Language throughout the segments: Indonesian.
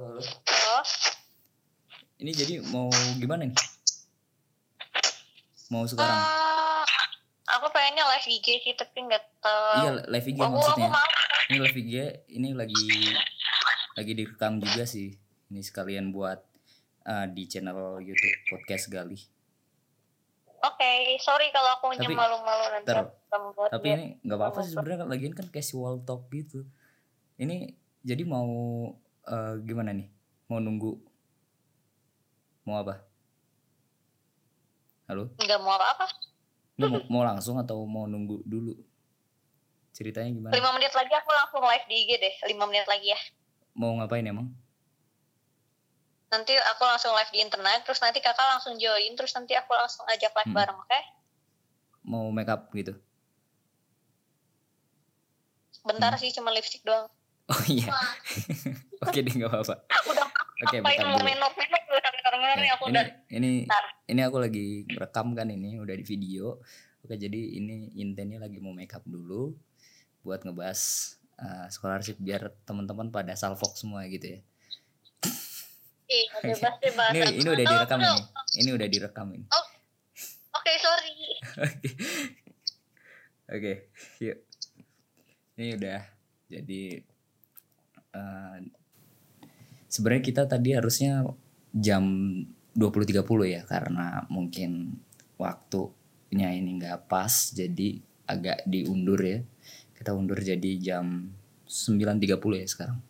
Halo. Halo. Ini jadi mau gimana nih? Mau sekarang? Eh, aku pengennya live IG sih tapi nggak tahu. iya, live IG aku, aku maksudnya. mau. Ini live IG, ini lagi lagi direkam juga sih. Ini sekalian buat uh, di channel YouTube podcast Gali. Oke, sorry kalau aku Tapi- malu-malu nanti. Buat Tapi ini nggak apa-apa sih sebenarnya kan lagian kan casual talk gitu. Ini jadi mau uh, gimana nih? Mau nunggu? Mau apa? Halo? nggak mau apa-apa. Mau, mau langsung atau mau nunggu dulu? Ceritanya gimana? Lima menit lagi aku langsung live di IG deh. Lima menit lagi ya. Mau ngapain emang? Nanti aku langsung live di internet, terus nanti kakak langsung join, terus nanti aku langsung ajak live Hmm. bareng, oke? Mau make up gitu? Bentar Hmm. sih, cuma lipstick doang. Oh iya. Oke deh nggak apa-apa. Oke, ngapain bentar dulu. denger nih Ya, aku ini udah. ini Bentar. ini aku lagi rekam kan ini udah di video. Oke jadi ini intinya lagi mau make up dulu buat ngebahas uh, scholarship biar teman-teman pada salfok semua gitu ya. Iya, bebas bebas. Ini ini udah Oh, direkam ini. Ini udah direkam ini. Oke, sorry. Oke. Oke, yuk. Ini udah jadi eh, sebenarnya kita tadi harusnya jam 20.30 ya karena mungkin waktunya ini nggak pas jadi agak diundur ya. Kita undur jadi jam 9.30 ya sekarang.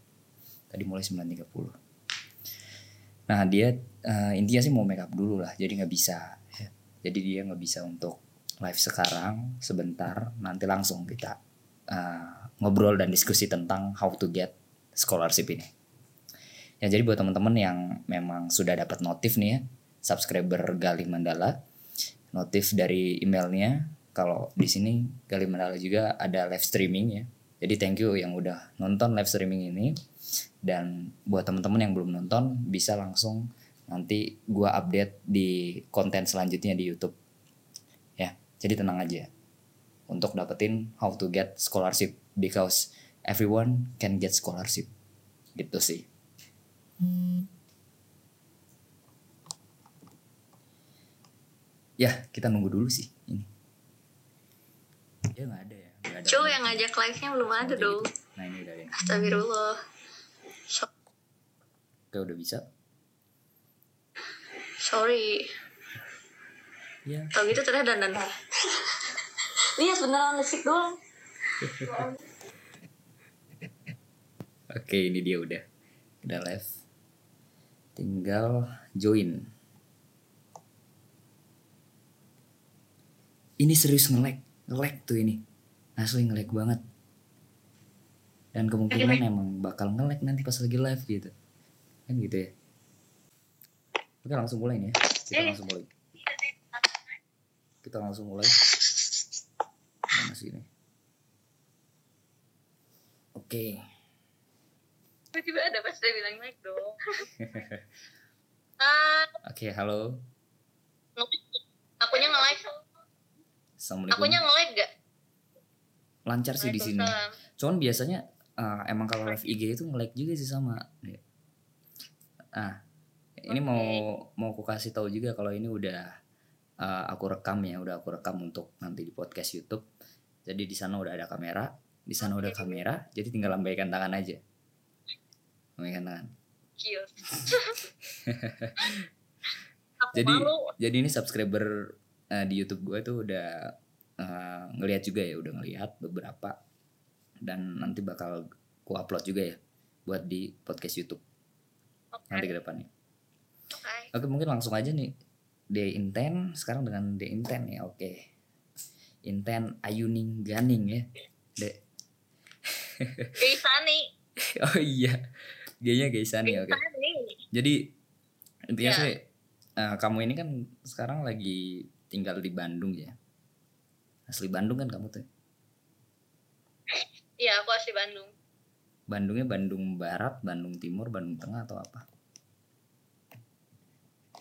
Tadi mulai 9.30. Nah dia eh, intinya sih mau make up dulu lah, jadi nggak bisa. ya. Jadi dia nggak bisa untuk live sekarang sebentar, nanti langsung kita eh, ngobrol dan diskusi tentang how to get scholarship ini. Ya jadi buat teman-teman yang memang sudah dapat notif nih ya, subscriber Gali Mandala, notif dari emailnya. Kalau di sini Gali Mandala juga ada live streaming ya. Jadi thank you yang udah nonton live streaming ini dan buat teman-teman yang belum nonton bisa langsung nanti gua update di konten selanjutnya di YouTube ya jadi tenang aja untuk dapetin how to get scholarship because everyone can get scholarship gitu sih ya kita nunggu dulu sih ini dia nggak ada ya nggak ada Cuk, yang ngajak live-nya belum ada Gitu. dong. nah ini udah ya Astagfirullah. So- oke udah bisa sorry. ya Tau gitu ternyata dandan. Lihat beneran lipstick doang. Oke, ini dia udah. Udah live. Tinggal join. Ini serius nge-lag. Nge-lag tuh ini. Asli nge-lag banget. Dan kemungkinan emang bakal nge-lag nanti pas lagi live gitu. Kan gitu ya. Oke, langsung mulai nih ya. Kita langsung mulai. Kita langsung mulai. Mana sih ini? Oke. Tiba-tiba ada pas dia bilang naik dong. Ah, Oke, halo. akunya nge-live. Assalamualaikum. Akunya nge-live gak? lancar sih di sini. Cuman biasanya eh, emang kalau live IG itu nge-lag juga sih sama. Ah, ini mau mau aku kasih tahu juga kalau ini udah eh, aku rekam ya, udah aku rekam untuk nanti di podcast YouTube. Jadi di sana udah ada kamera, di sana udah kamera, jadi tinggal lambaikan tangan aja. Tangan. Kill. Aku Jadi malu. jadi ini subscriber eh, di YouTube gue tuh udah eh, ngelihat juga ya, udah ngelihat beberapa dan nanti bakal ku upload juga ya buat di podcast YouTube nanti ke depannya. Oke. Oke mungkin langsung aja nih Day Inten sekarang dengan Day Inten ya oke. Inten Ayuning Ganing ya. De. Gaisani. Oh iya. Gayanya Gaisani oke. Gaisani. Jadi intinya Ya. sih eh, kamu ini kan sekarang lagi tinggal di Bandung ya. Asli Bandung kan kamu tuh. Iya, aku asli Bandung. Bandungnya Bandung Barat, Bandung Timur, Bandung Tengah atau apa?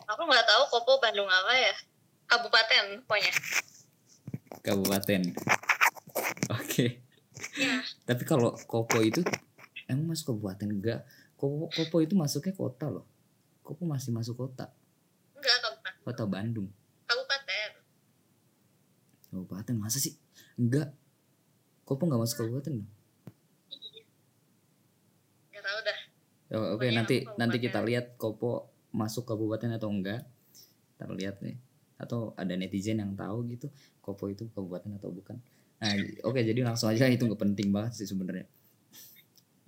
Aku nggak tahu Kopo Bandung apa ya. Kabupaten pokoknya. Kabupaten. Oke. Iya. Tapi kalau Kopo itu emang masuk kabupaten enggak Kopo, Kopo itu masuknya kota loh. Kopo masih masuk kota. Enggak kabupaten. Kota Bandung. Kabupaten. Kabupaten masa sih? Enggak. Kopo nggak masuk kabupaten loh Iya. nggak tahu dah. Oh, Oke Pokoknya nanti nanti kita lihat Kopo masuk kabupaten atau enggak. Kita lihat nih atau ada netizen yang tahu gitu Kopo itu kabupaten atau bukan. Nah oke jadi langsung aja itu nggak penting banget sih sebenarnya.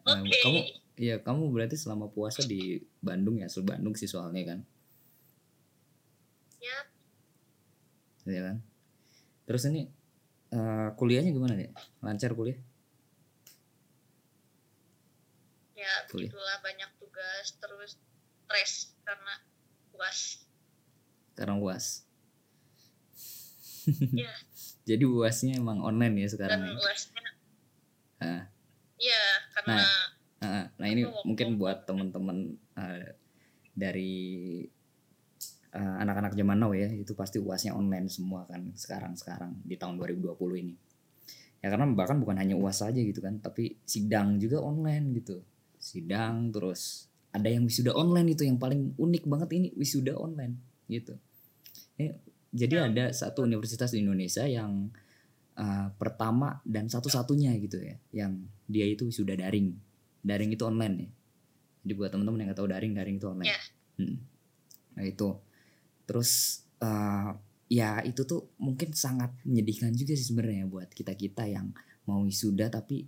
Nah, oke. kamu Iya, kamu berarti selama puasa di Bandung ya, asal Bandung sih soalnya kan. ya Iya kan? Terus ini eh, kuliahnya gimana nih? Lancar kuliah? ya Kuliah. begitulah banyak tugas terus stres karena puas Sekarang UAS. Iya. Jadi UASnya emang online ya dan sekarang ya. uasnya Ah. ya karena Nah, nah ini mungkin buat teman-teman eh, dari eh, anak-anak zaman now ya, itu pasti UASnya online semua kan sekarang-sekarang di tahun 2020 ini. Ya karena bahkan bukan hanya UAS saja gitu kan, tapi sidang juga online gitu. Sidang terus ada yang wisuda online itu yang paling unik banget ini wisuda online gitu. Jadi Ya. ada satu universitas di Indonesia yang eh, pertama dan satu-satunya gitu ya, yang dia itu wisuda daring daring itu online ya. Jadi buat teman-teman yang nggak tahu daring, daring itu online. Ya. Hmm. Nah itu, terus eh, ya itu tuh mungkin sangat menyedihkan juga sih sebenarnya buat kita kita yang mau wisuda tapi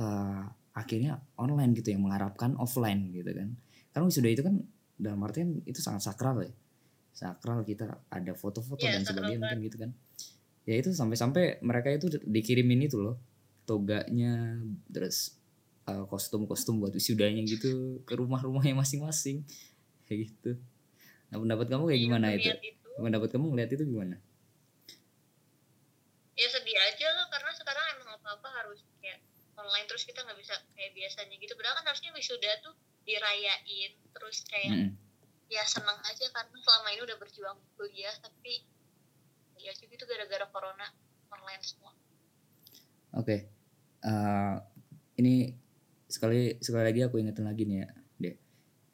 eh, akhirnya online gitu yang mengharapkan offline gitu kan. Karena wisuda itu kan dalam artian itu sangat sakral ya. Sakral kita ada foto-foto Iya, dan sebagainya mungkin gitu kan. Ya itu sampai-sampai mereka itu dikirimin itu loh toganya terus uh, kostum-kostum buat wisudanya gitu ke rumah-rumahnya masing-masing kayak gitu. Nah pendapat kamu kayak gimana itu? Itu Pendapat kamu ngeliat itu gimana? ya sedih aja lah karena sekarang emang apa apa harus kayak online terus kita nggak bisa kayak biasanya gitu padahal kan harusnya wisuda tuh dirayain terus kayak Mm-mm. ya senang aja karena selama ini udah berjuang kuliah tapi ya juga itu gara-gara corona online semua Oke, Eh, ini sekali sekali lagi aku ingetin lagi nih ya, deh.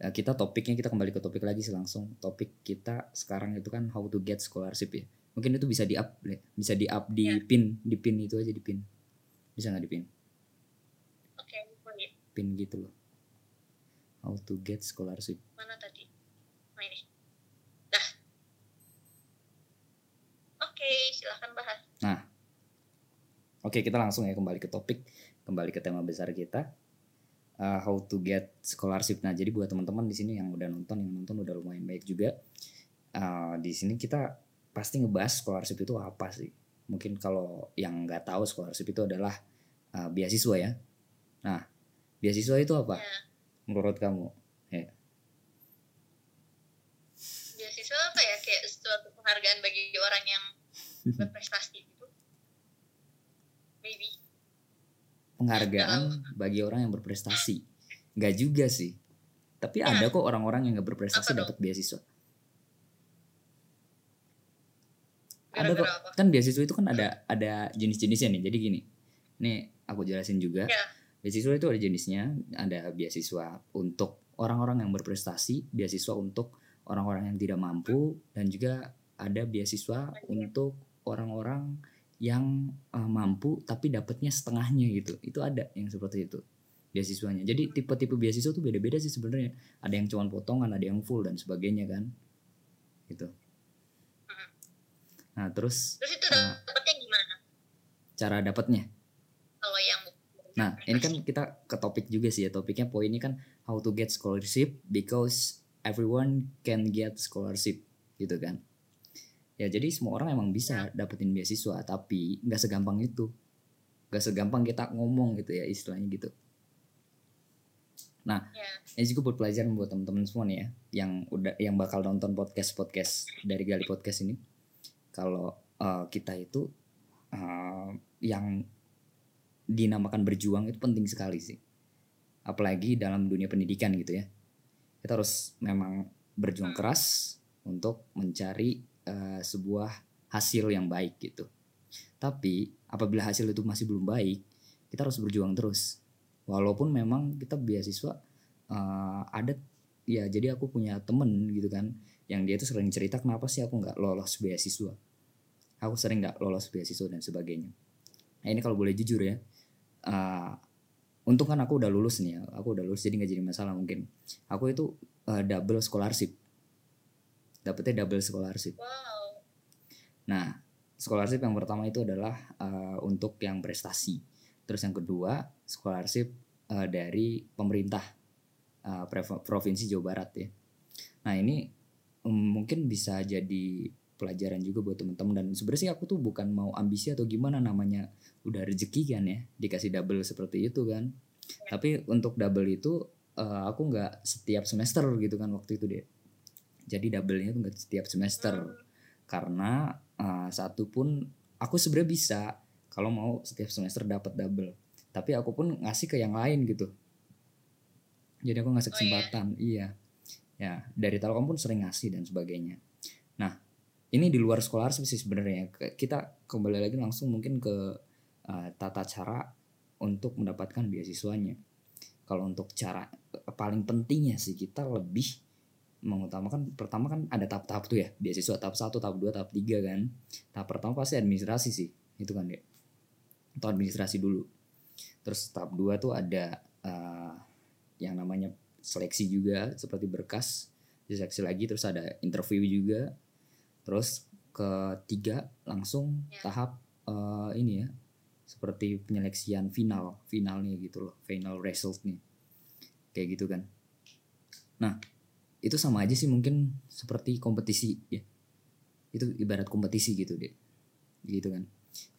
Eh, kita topiknya kita kembali ke topik lagi sih langsung. Topik kita sekarang itu kan how to get scholarship ya. Mungkin itu bisa di up, deh. bisa di up di Ya. pin, di pin itu aja di pin. Bisa nggak di pin? oke boleh Pin gitu loh. How to get scholarship. mana tadi nah ini dah oke silahkan bahas Oke, kita langsung ya kembali ke topik, kembali ke tema besar kita. Uh, how to get scholarship. Nah, jadi buat teman-teman di sini yang udah nonton, yang nonton udah lumayan baik juga. Uh, di sini kita pasti ngebahas scholarship itu apa sih? Mungkin kalau yang nggak tahu scholarship itu adalah uh, beasiswa ya. Nah, beasiswa itu apa ya menurut kamu? beasiswa apa ya kayak suatu penghargaan bagi orang yang berprestasi gitu maybe Penghargaan bagi orang yang berprestasi. Nggak juga sih. Tapi Ya. ada kok orang-orang yang nggak berprestasi dapat beasiswa. Ada kok. apa kan beasiswa itu kan ada ada jenis-jenisnya nih jadi gini nih aku jelasin juga Ya. beasiswa itu ada jenisnya ada beasiswa untuk orang-orang yang berprestasi beasiswa untuk orang-orang yang tidak mampu dan juga ada beasiswa untuk orang-orang yang eh, mampu tapi dapatnya setengahnya gitu. Itu ada yang seperti itu beasiswanya. Jadi tipe-tipe beasiswa tuh beda-beda sih sebenarnya. Ada yang cuma potongan ada yang full dan sebagainya kan. Gitu. Nah terus terus itu dapetnya gimana? cara dapatnya? Kalau yang Nah, ini kan kita ke topik juga sih ya. Topiknya poinnya kan how to get scholarship because everyone can get scholarship gitu kan. Ya jadi semua orang emang bisa dapetin beasiswa, tapi nggak segampang itu. Nggak segampang kita ngomong gitu ya istilahnya gitu. ya Ini juga buat pelajaran buat teman-teman semua nih ya, yang udah yang bakal nonton podcast podcast dari Gali Podcast ini. Kalau uh, kita itu uh, yang dinamakan berjuang itu penting sekali sih. Apalagi dalam dunia pendidikan gitu ya. Kita harus memang berjuang keras untuk mencari uh, sebuah hasil yang baik gitu. Tapi apabila hasil itu masih belum baik, kita harus berjuang terus. Walaupun memang kita beasiswa uh, ada ya jadi aku punya temen gitu kan yang dia tuh sering cerita kenapa sih aku nggak lolos beasiswa? Aku sering nggak lolos beasiswa dan sebagainya. Nah ini kalau boleh jujur ya uh, untung kan aku udah lulus nih ya aku udah lulus jadi nggak jadi masalah mungkin. Aku itu uh, double scholarship dapetnya double scholarship. Wow. Nah scholarship yang pertama itu adalah uh, untuk yang prestasi. Terus yang kedua scholarship uh, dari pemerintah uh, provinsi Jawa Barat ya. Nah ini um, mungkin bisa jadi pelajaran juga buat teman-teman. Dan sebenarnya sih aku tuh bukan mau ambisi atau gimana namanya udah rezeki kan ya dikasih double seperti itu kan. Ya. tapi untuk double itu uh, aku nggak setiap semester gitu kan waktu itu deh jadi doublenya tuh nggak setiap semester. Karena uh, satu pun aku sebenarnya bisa kalau mau setiap semester dapat double. Tapi aku pun ngasih ke yang lain gitu. Jadi aku ngasih kesempatan oh, iya. iya. Ya dari Telkom pun sering ngasih dan sebagainya. Nah ini di luar sekolah sih sebenarnya. Kita kembali lagi langsung mungkin ke uh, tata cara untuk mendapatkan beasiswanya. Kalau untuk cara paling pentingnya sih kita lebih mengutamakan pertama kan ada tahap-tahap tuh ya beasiswa tahap satu tahap dua tahap tiga kan. Tahap pertama pasti administrasi sih itu kan ya atau administrasi dulu. Terus tahap dua tuh ada uh, yang namanya seleksi juga seperti berkas diseleksi lagi terus ada interview juga. Terus ketiga langsung ya. tahap uh, ini ya seperti penyeleksian final finalnya gitu loh final result nih kayak gitu kan. Nah itu sama aja sih mungkin seperti kompetisi ya. Itu ibarat kompetisi gitu deh gitu kan.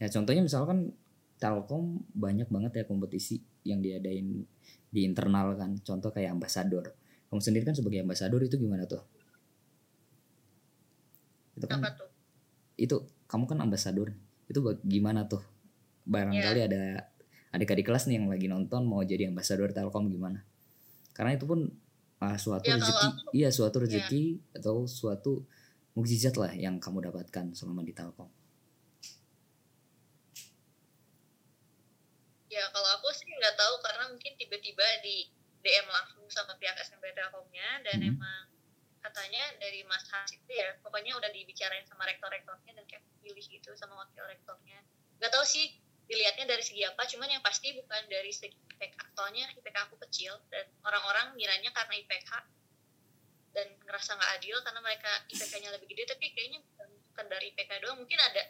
Ya contohnya misalkan Telkom banyak banget ya kompetisi yang diadain di internal kan. Contoh kayak ambasador. Kamu sendiri kan sebagai ambasador itu gimana tuh? Itu kan tuh? itu kamu kan ambasador. Itu gimana tuh? Barangkali yeah. ada adik-adik kelas nih yang lagi nonton mau jadi ambasador Telkom gimana? Karena itu pun uh, suatu ya, rezeki aku, iya suatu iya. rezeki yeah. atau suatu mukjizat lah yang kamu dapatkan selama di Telkom ya kalau aku sih nggak tahu karena mungkin tiba-tiba di DM langsung sama pihak SMP Telkomnya dan hmm. emang katanya dari Mas Has itu ya pokoknya udah dibicarain sama rektor-rektornya dan kayak pilih gitu sama wakil rektornya nggak tahu sih dilihatnya dari segi apa cuman yang pasti bukan dari segi IPK soalnya IPK aku kecil dan orang-orang ngiranya karena IPK dan ngerasa nggak adil karena mereka IPK-nya lebih gede tapi kayaknya bukan dari IPK doang. Mungkin ada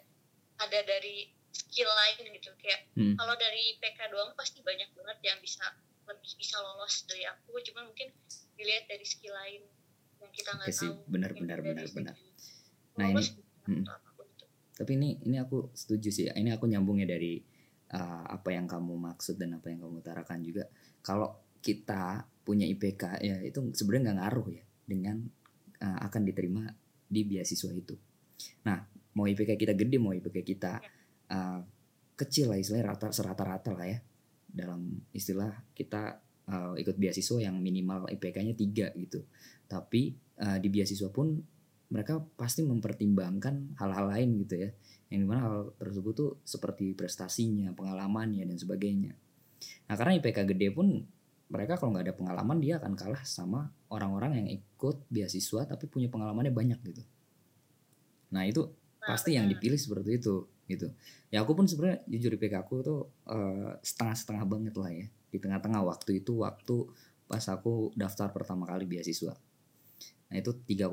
ada dari skill lain gitu. Kayak hmm. kalau dari IPK doang pasti banyak banget yang bisa lebih bisa lolos dari aku. Cuman mungkin dilihat dari skill lain yang kita nggak tahu benar benar benar benar. Nah ini hmm tapi ini ini aku setuju sih. Ini aku nyambungnya dari uh, apa yang kamu maksud dan apa yang kamu utarakan juga. Kalau kita punya IPK ya itu sebenarnya nggak ngaruh ya dengan uh, akan diterima di beasiswa itu. Nah mau IPK kita gede mau IPK kita uh, kecil lah istilahnya rata serata-rata lah ya. Dalam istilah kita uh, ikut beasiswa yang minimal IPK-nya tiga gitu. Tapi uh, di beasiswa pun mereka pasti mempertimbangkan hal-hal lain gitu ya. Yang di mana hal tersebut tuh seperti prestasinya pengalamannya dan sebagainya. Nah karena IPK gede pun mereka kalau nggak ada pengalaman dia akan kalah sama orang-orang yang ikut beasiswa tapi punya pengalamannya banyak gitu. Nah itu pasti yang dipilih seperti itu gitu. Ya aku pun sebenarnya jujur IPK aku tuh uh, setengah-setengah banget lah ya. Di tengah-tengah waktu itu waktu pas aku daftar pertama kali beasiswa Nah itu 3,5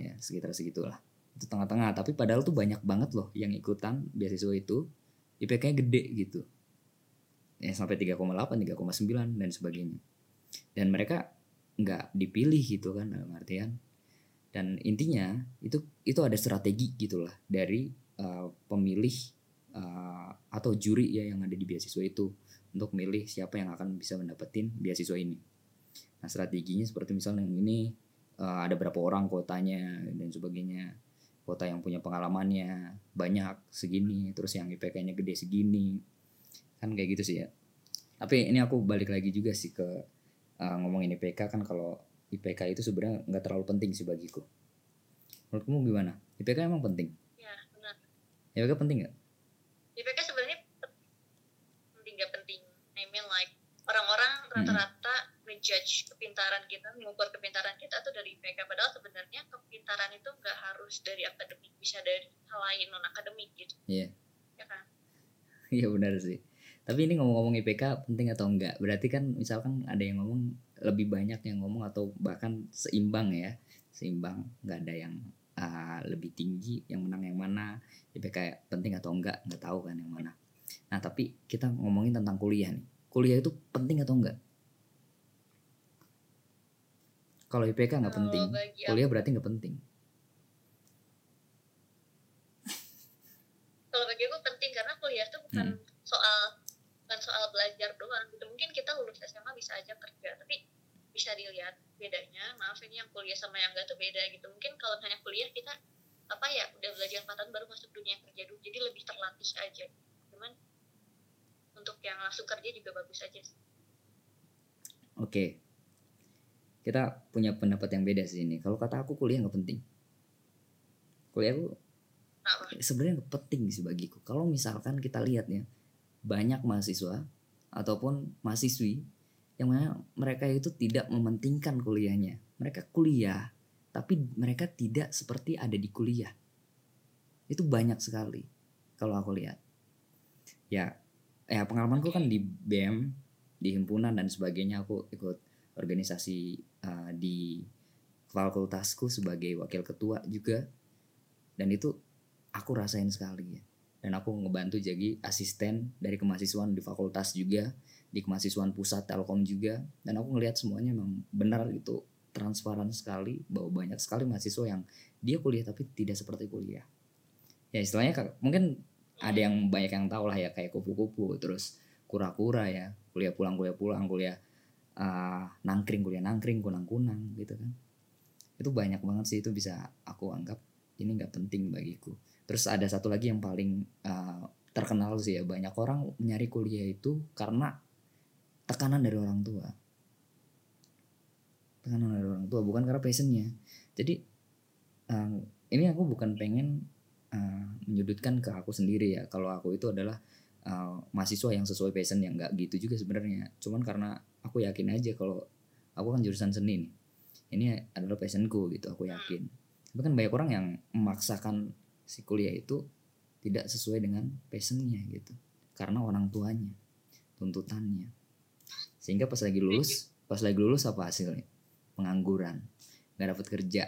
ya sekitar segitulah. Itu tengah-tengah tapi padahal tuh banyak banget loh yang ikutan beasiswa itu IPK-nya gede gitu. Ya sampai 3,8, 3,9 dan sebagainya. Dan mereka nggak dipilih gitu kan dalam artian dan intinya itu itu ada strategi gitulah dari uh, pemilih uh, atau juri ya yang ada di beasiswa itu untuk milih siapa yang akan bisa mendapetin beasiswa ini. Nah strateginya seperti misalnya yang ini uh, ada berapa orang kotanya dan sebagainya. Kota yang punya pengalamannya banyak segini. Terus yang IPK-nya gede segini. Kan kayak gitu sih ya. Tapi ini aku balik lagi juga sih ke uh, ngomongin IPK. Kan kalau IPK itu sebenarnya nggak terlalu penting sih bagiku. Menurutmu gimana? IPK emang penting? Ya benar. IPK penting nggak? IPK sebenarnya penting nggak penting. I mean like orang-orang rata-rata ngejudge kepintaran kita mengukur kepintaran kita tuh dari IPK padahal sebenarnya kepintaran itu nggak harus dari akademik bisa dari hal lain non akademik gitu Iya. ya kan Iya benar sih. Tapi ini ngomong-ngomong IPK penting atau enggak? Berarti kan misalkan ada yang ngomong lebih banyak yang ngomong atau bahkan seimbang ya, seimbang, nggak ada yang ah, lebih tinggi, yang menang yang mana, IPK penting atau enggak, nggak tahu kan yang mana. Nah tapi kita ngomongin tentang kuliah nih, kuliah itu penting atau enggak? Kalau IPK nggak Kalau penting, kuliah berarti nggak penting. kalau bagi aku penting karena kuliah itu bukan Hmm. soal bukan soal belajar doang gitu. Mungkin kita lulus SMA bisa aja kerja tapi bisa dilihat bedanya. Maaf ini yang kuliah sama yang enggak tuh beda gitu. Mungkin kalau misalnya kuliah kita apa ya udah belajar 4 tahun baru masuk dunia kerja dulu. Jadi lebih terlatih aja. Cuman untuk yang langsung kerja juga bagus aja. Oke, kita punya pendapat yang beda sih ini. Kalau kata aku kuliah nggak penting. Kuliah aku sebenarnya nggak penting sih bagiku. Kalau misalkan kita lihat ya, banyak mahasiswa ataupun mahasiswi yang mana mereka itu tidak mementingkan kuliahnya. Mereka kuliah, tapi mereka tidak seperti ada di kuliah. Itu banyak sekali kalau aku lihat. Ya, ya pengalamanku kan di BM, di himpunan dan sebagainya aku ikut organisasi uh, di fakultasku sebagai wakil ketua juga. Dan itu aku rasain sekali ya. Dan aku ngebantu jadi asisten dari kemahasiswaan di fakultas juga di kemahasiswaan pusat telkom juga. Dan aku ngelihat semuanya memang benar itu transparan sekali bahwa banyak sekali mahasiswa yang dia kuliah tapi tidak seperti kuliah. Ya istilahnya mungkin ada yang banyak yang tahu lah ya kayak kupu-kupu terus kura-kura ya kuliah pulang kuliah pulang kuliah ah, nangkring kuliah nangkring kunang-kunang gitu kan itu banyak banget sih itu bisa aku anggap ini nggak penting bagiku Terus ada satu lagi yang paling uh, terkenal sih ya banyak orang nyari kuliah itu karena tekanan dari orang tua. Tekanan dari orang tua bukan karena passionnya. Jadi um, ini aku bukan pengen uh, menyudutkan ke aku sendiri ya. Kalau aku itu adalah uh, mahasiswa yang sesuai passion yang nggak gitu juga sebenarnya. Cuman karena aku yakin aja kalau aku kan jurusan seni nih. Ini adalah passionku gitu aku yakin. Tapi kan banyak orang yang memaksakan si kuliah itu tidak sesuai dengan passionnya gitu. Karena orang tuanya tuntutannya. Sehingga pas lagi lulus pas lagi lulus apa hasilnya? Pengangguran. Nggak dapat kerja.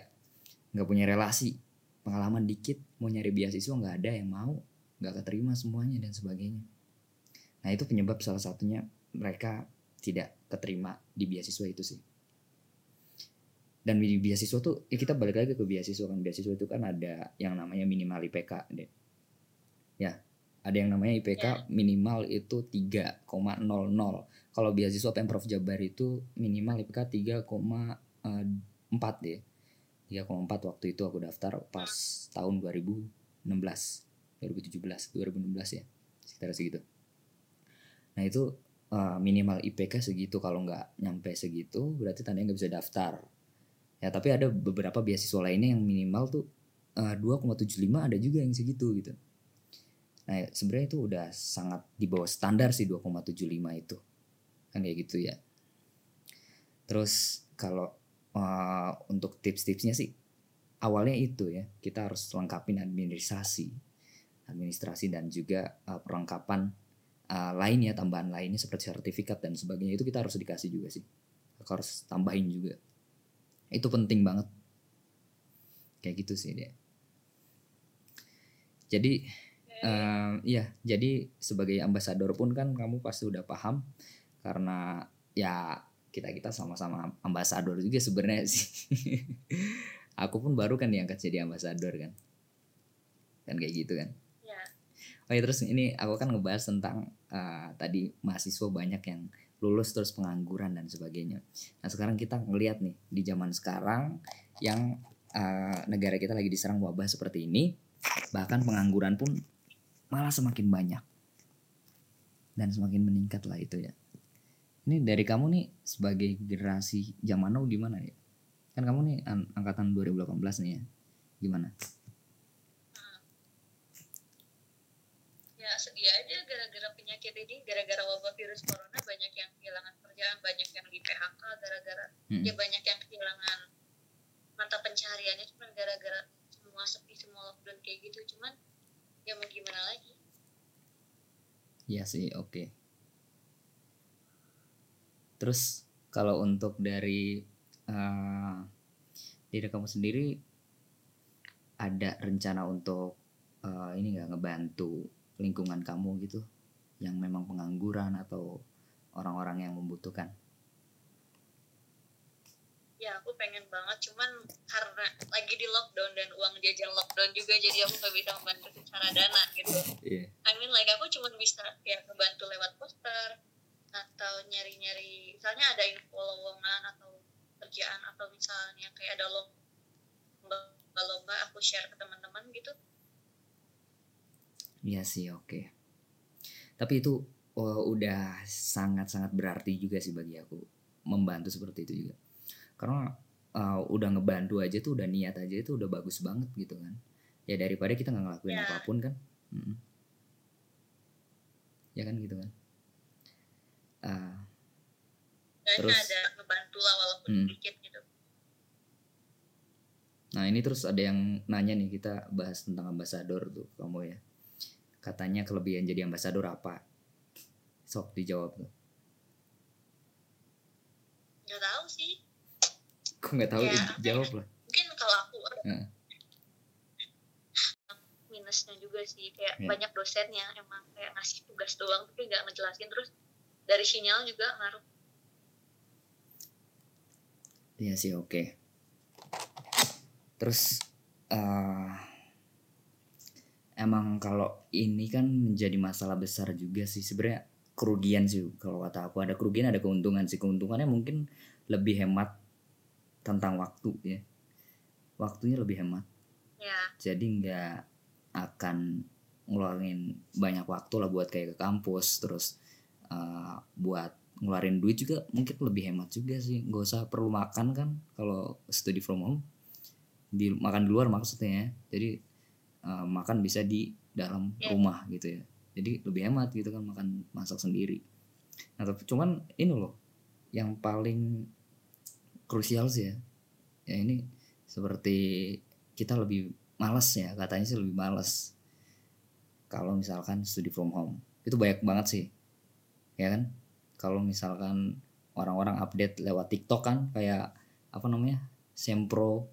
Nggak punya relasi. Pengalaman dikit mau nyari beasiswa nggak ada yang mau nggak keterima semuanya dan sebagainya. Nah itu penyebab salah satunya mereka tidak keterima di beasiswa itu sih. Dan di beasiswa tuh ya kita balik lagi ke beasiswa kan. Beasiswa itu kan ada yang namanya minimal IPK deh ya ada yang namanya IPK Ya. minimal itu 3,00 kalau beasiswa pemprov Jabar itu minimal IPK 3,4 deh 3,4 waktu itu aku daftar pas tahun 2016 2017 2016 ya sekitar segitu. Nah itu eh, minimal IPK segitu kalau nggak nyampe segitu berarti tandanya nggak bisa daftar. Ya tapi ada beberapa beasiswa lainnya yang minimal tuh eh, 2,75 ada juga yang segitu gitu. Nah ya, sebenarnya itu udah sangat di bawah standar sih 2,75 itu. Kan kayak gitu ya. Terus kalau eh, untuk tips-tipsnya sih awalnya itu ya kita harus lengkapin administrasi administrasi dan juga eh, perlengkapan eh, lainnya tambahan lainnya seperti sertifikat dan sebagainya itu kita harus dikasih juga sih. Harus tambahin juga. Itu penting banget. Kayak gitu sih dia jadi eh, ya jadi sebagai ambasador pun kan kamu pasti udah paham karena ya kita kita sama-sama ambasador juga sebenarnya sih. Aku pun baru kan diangkat jadi ambasador kan. Kan kayak gitu kan Oh ya terus ini aku kan ngebahas tentang eh, tadi mahasiswa banyak yang lulus terus pengangguran dan sebagainya. Nah sekarang kita ngelihat nih di zaman sekarang yang eh, negara kita lagi diserang wabah seperti ini, bahkan pengangguran pun malah semakin banyak dan semakin meningkat lah itu ya. Ini dari kamu nih sebagai generasi zaman now gimana ya? Kan kamu nih an- angkatan 2018 nih ya. Gimana? Ya ya sedih aja gara-gara penyakit ini gara-gara wabah virus corona banyak yang kehilangan kerjaan banyak yang di PHK gara-gara Hmm. ya banyak yang kehilangan mata pencahariannya cuma gara-gara semua sepi semua lockdown kayak gitu cuman ya mau gimana lagi Iya sih, oke. Terus kalau untuk dari eh, diri kamu sendiri ada rencana untuk eh, ini nggak ngebantu lingkungan kamu gitu, yang memang pengangguran atau orang-orang yang membutuhkan? ya aku pengen banget cuman karena lagi di lockdown dan uang jajan lockdown juga jadi aku nggak bisa membantu secara dana gitu Iya. I mean like aku cuma bisa ya ngebantu lewat poster atau nyari-nyari misalnya ada info lowongan atau kerjaan atau misalnya kayak ada lomba-lomba aku share ke teman-teman gitu Iya sih, oke. Tapi itu oh, udah sangat-sangat berarti juga sih bagi aku membantu seperti itu juga. Karena uh, udah ngebantu aja tuh udah niat aja itu udah bagus banget gitu kan. Ya daripada kita nggak ngelakuin Ya. apa pun kan. Mm-mm. Ya kan gitu kan. Dan Terus? ada ngebantu lah walaupun Hmm. sedikit gitu nah ini terus ada yang nanya nih kita bahas tentang ambasador tuh kamu ya. Katanya kelebihan jadi ambasador apa? Sok dijawab tuh. nggak tahu sih Kok nggak tahu? Ya, jawab lah. mungkin kalau aku Heeh. minusnya juga sih kayak Ya. banyak dosen yang emang kayak ngasih tugas doang tapi nggak ngejelasin terus dari sinyal juga ngaruh Iya sih oke. Terus eh emang kalau ini kan menjadi masalah besar juga sih sebenarnya kerugian sih kalau kata aku. Ada kerugian ada keuntungan sih. Keuntungannya mungkin lebih hemat tentang waktu ya. Waktunya lebih hemat. Ya. Jadi nggak akan ngeluarin banyak waktu lah buat kayak ke kampus terus eh, buat ngeluarin duit juga mungkin lebih hemat juga sih. Nggak usah perlu makan kan kalau studi from home. Di makan di luar maksudnya ya. Jadi eh, makan bisa di dalam Ya. rumah gitu ya. Jadi lebih hemat gitu kan makan masak sendiri. Nah tapi cuman ini loh yang paling krusial sih ya. Ya ini seperti kita lebih males ya katanya sih lebih males. Kalau misalkan studi from home itu banyak banget sih ya kan? Kalau misalkan orang-orang update lewat TikTok kan kayak apa namanya sempro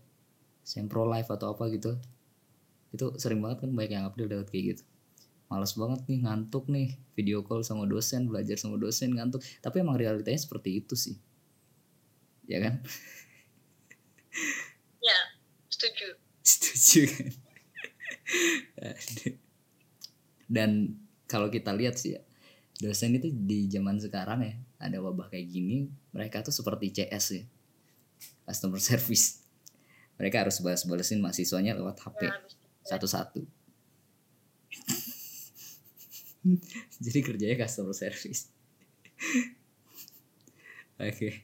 sempro live atau apa gitu itu sering banget kan banyak yang update lewat kayak gitu. Males banget nih ngantuk nih video call sama dosen belajar sama dosen ngantuk. Tapi emang realitanya seperti itu sih. Ya kan? Ya setuju. Setuju kan? Dan kalau kita lihat sih ya dosen itu di zaman sekarang ya ada wabah kayak gini mereka tuh seperti CS ya. Customer service. Mereka harus balas-balesin mahasiswanya lewat HP ya itu. Satu-satu. Jadi kerjanya customer service. Oke.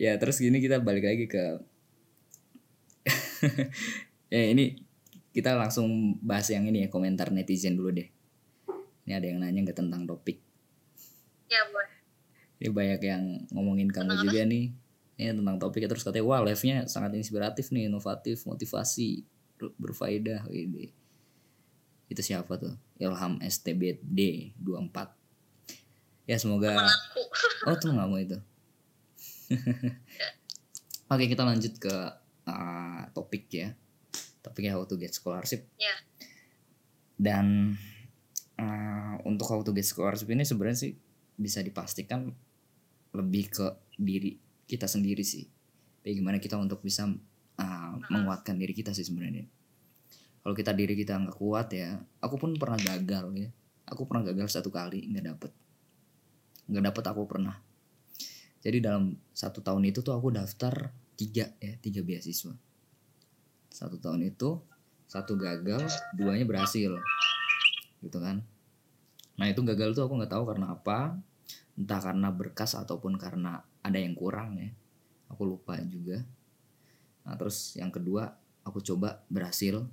Ya terus gini kita balik lagi ke ya ini kita langsung bahas yang ini ya komentar netizen dulu deh. Ini ada yang nanya nggak tentang topik? Ya boleh. Ini banyak yang ngomongin kamu juga nih. Ini tentang topiknya terus katanya wah live-nya sangat inspiratif nih inovatif motivasi berfaedah ini. Itu siapa tuh? Ilham STBD 24 ya semoga oh tuh nggak mau itu. Oke kita lanjut ke uh, topik ya. Topiknya how to get scholarship. Ya. Dan uh, untuk how to get scholarship ini sebenarnya sih bisa dipastikan lebih ke diri kita sendiri sih. Bagaimana kita untuk bisa uh, menguatkan diri kita sih sebenarnya. Kalau kita diri kita nggak kuat ya aku pun pernah gagal ya. Aku pernah gagal satu kali nggak dapet. Nggak dapet aku pernah. Jadi dalam satu tahun itu tuh aku daftar tiga ya tiga beasiswa. Satu tahun itu satu gagal duanya berhasil. Gitu kan. Nah itu gagal tuh aku nggak tahu karena apa. Entah karena berkas ataupun karena ada yang kurang ya. Aku lupa juga nah terus yang kedua aku coba berhasil.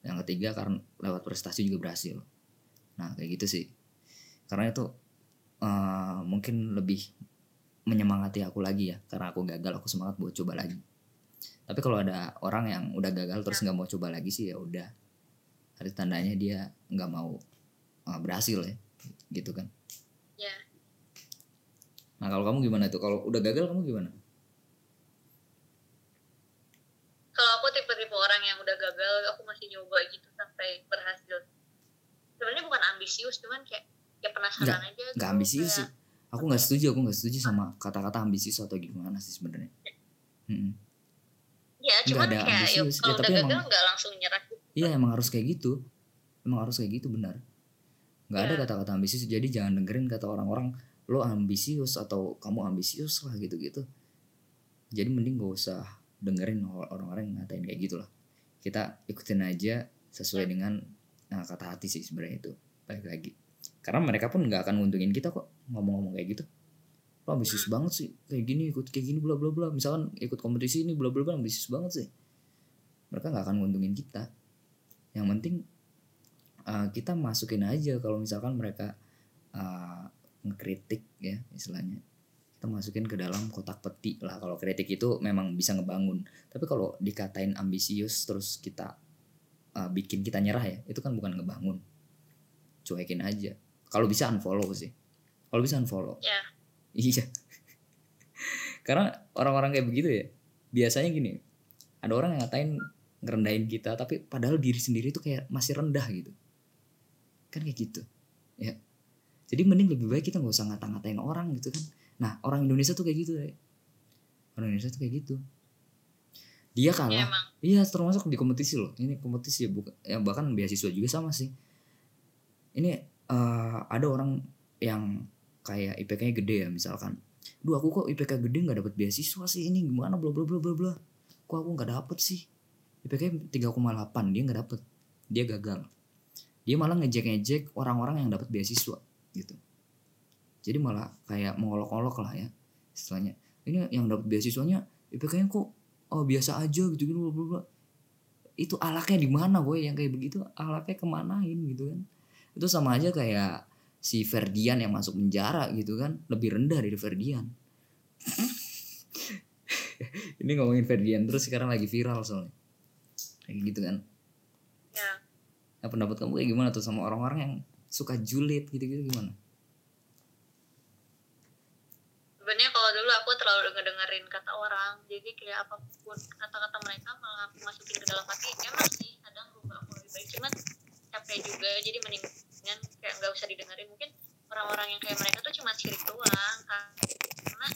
Yang ketiga karena lewat prestasi juga berhasil. Nah kayak gitu sih. Karena itu uh, mungkin lebih menyemangati aku lagi ya. Karena aku gagal aku semangat buat coba lagi. Tapi kalau ada orang yang udah gagal terus nggak mau coba lagi sih ya udah. Ada tandanya dia nggak mau uh, berhasil ya. Gitu kan. Ya. Nah kalau kamu gimana tuh? Kalau udah gagal kamu gimana kalau aku tipe-tipe orang yang udah gagal aku masih nyoba gitu sampai berhasil. Sebenarnya bukan ambisius cuman kayak ya penasaran aja nggak gitu, ambisius sih. Kayak- aku nggak setuju aku nggak setuju sama kata-kata ambisius atau gimana sih sebenarnya. Mm-mm. ya cuman ada kayak ya, ambisius. Ya, kalau tapi udah gagal emang- nggak langsung nyerah iya emang harus kayak gitu. Emang harus kayak gitu benar. Nggak ada Ya. kata-kata ambisius jadi jangan dengerin kata orang-orang lo ambisius atau kamu ambisius lah gitu-gitu. Jadi mending gak usah dengerin orang-orang yang ngatain kayak gitu lah kita ikutin aja sesuai dengan nah, kata hati sih sebenarnya itu. Balik lagi. Karena mereka pun nggak akan nguntungin kita kok ngomong-ngomong kayak gitu. Lo ambisius Hmm. banget sih. Kayak gini ikut kayak gini bla bla bla. Misalkan ikut kompetisi ini bla bla bla ambisius banget sih. Mereka nggak akan nguntungin kita. Yang penting uh, kita masukin aja kalau misalkan mereka uh, ngekritik ya istilahnya kita masukin ke dalam kotak peti lah kalau kritik itu memang bisa ngebangun tapi kalau dikatain ambisius terus kita uh, bikin kita nyerah ya itu kan bukan ngebangun cuekin aja kalau bisa unfollow sih kalau bisa unfollow ya Iya. Karena orang-orang kayak begitu ya. Biasanya gini, ada orang yang ngatain ngerendahin kita tapi padahal diri sendiri tuh kayak masih rendah gitu. Kan kayak gitu. Ya. Jadi mending lebih baik kita nggak usah ngata-ngatain orang gitu kan. Nah, orang Indonesia tuh kayak gitu ya. Orang Indonesia tuh kayak gitu. Dia ya kalah. emang Iya termasuk di kompetisi loh. Ini kompetisi ya bukan ya bahkan beasiswa juga sama sih. Ini eh, ada orang yang kayak IPK-nya gede ya misalkan. Duh aku kok IPK gede nggak dapat beasiswa sih ini gimana bla bla bla bla bla. Kok aku nggak dapet sih? IPK 3,8 dia nggak dapet. Dia gagal. Dia malah ngejek-ngejek orang-orang yang dapat beasiswa gitu. Jadi malah kayak mengolok-olok lah ya istilahnya. Ini yang dapat beasiswanya IPK-nya kok oh biasa aja gitu gitu bla bla. Itu alaknya di mana boy yang kayak begitu alaknya kemanain gitu kan. Itu sama aja kayak si Ferdian yang masuk penjara gitu kan lebih rendah dari Ferdian. Ini ngomongin Ferdian terus sekarang lagi viral soalnya. Kayak gitu kan. ya Nah, pendapat kamu kayak gimana tuh sama orang-orang yang suka julid gitu-gitu gimana? sebenarnya kalau dulu aku ngedengerin kata orang. Jadi kayak apa pun kata-kata mereka malah aku masukin ke dalam hati. Emang sih kadang rubah aku lebih baik. Cuman capek juga. Jadi mendingan kayak nggak usah didengerin. Mungkin orang-orang yang kayak mereka tuh cuma sirik doang. Karena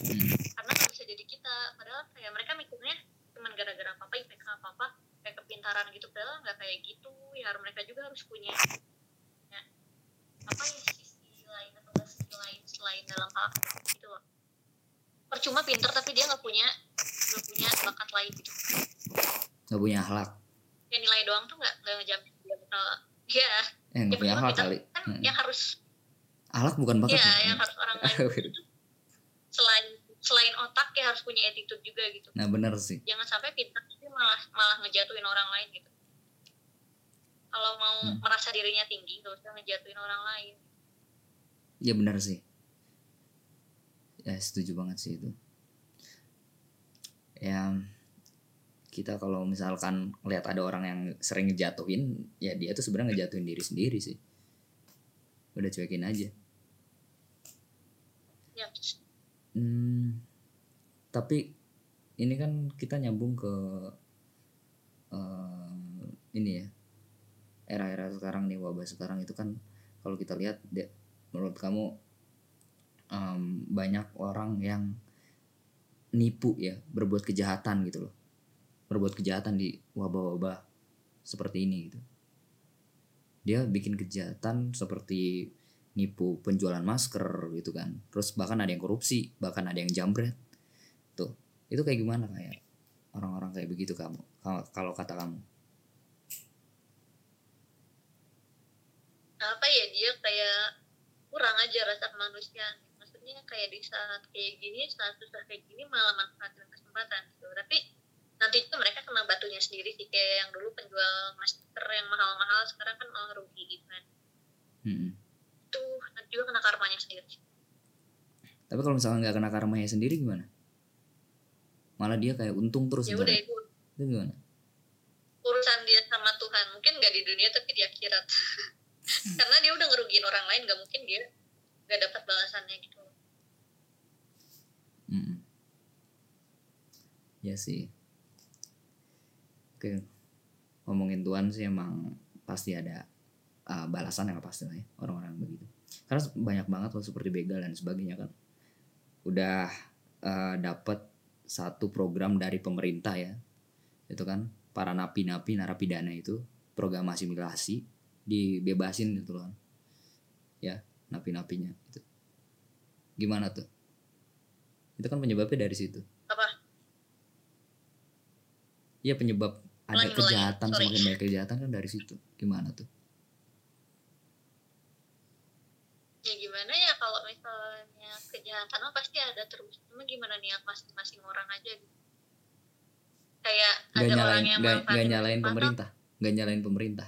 karena nggak bisa jadi kita. Padahal kayak mereka mikirnya cuman gara-gara apa apa IPK apa apa kayak kepintaran gitu. Padahal nggak kayak gitu. Ya mereka juga harus punya ya, apa ya sisi lain atau sisi lain selain dalam hal gitu loh percuma pinter tapi dia nggak punya nggak punya bakat lain gitu Gak punya akhlak. kayak nilai doang tuh nggak nggak ngejamin dia bakal ya Eh, ya gak punya percuma akhlak pinter kali. kan Hmm. yang harus Akhlak bukan bakat. ya ya? yang harus orang lain selain selain otak ya harus punya attitude juga gitu Nah bener sih. jangan sampai pintar tapi malah malah ngejatuhin orang lain gitu kalau mau Hmm. merasa dirinya tinggi gak usah ngejatuhin orang lain Iya benar sih. Ya setuju banget sih itu. Ya kita kalau misalkan lihat ada orang yang sering ngejatuhin, ya dia tuh sebenarnya ngejatuhin diri sendiri sih. Udah cuekin aja. ya Hmm, tapi ini kan kita nyambung ke eh, ini ya era-era sekarang nih wabah sekarang itu kan kalau kita lihat de- menurut kamu em, banyak orang yang nipu ya berbuat kejahatan gitu loh. Berbuat kejahatan di wabah-wabah seperti ini gitu. Dia bikin kejahatan seperti nipu penjualan masker gitu kan. Terus bahkan ada yang korupsi bahkan ada yang jambret. Tuh itu kayak gimana kayak orang-orang kayak begitu kamu kalau kata kamu? Apa ya dia kayak kurang aja rasa kemanusiaan maksudnya kayak di saat kayak gini saat susah kayak gini malah manfaatkan kesempatan gitu. Tapi nanti itu mereka kena batunya sendiri sih kayak yang dulu penjual master yang mahal-mahal sekarang kan malah rugi gitu kan. Hmm. tuh nanti juga kena karmanya sendiri tapi kalau misalnya nggak kena karmanya sendiri gimana? Malah dia kayak untung terus ya udah ya? itu itu gimana? urusan dia sama Tuhan. Mungkin nggak di dunia tapi di akhirat. Karena dia udah ngerugiin orang lain nggak mungkin dia nggak dapat balasannya gitu. Ya sih. Oke. Ngomongin Tuhan sih emang pasti ada uh, balasan yang pasti lah ya orang-orang begitu. Karena banyak banget loh seperti begal dan sebagainya kan. Udah uh, dapat satu program dari pemerintah ya. Itu kan para napi-napi narapidana itu program asimilasi dibebasin gitu loh ya napi-napinya itu gimana tuh? Itu kan penyebabnya dari situ Iya penyebab ada Ulangi, ulangi. kejahatan Sorry. semakin banyak kejahatan kan dari situ. Gimana tuh? Ya gimana ya kalau misalnya kejahatan mah pasti ada terus. Cuma gimana niat masing-masing orang aja gitu? Kayak nggak ada nyalain orang yang nggak manfaatin nyalain pemerintah. Nggak nyalain pemerintah.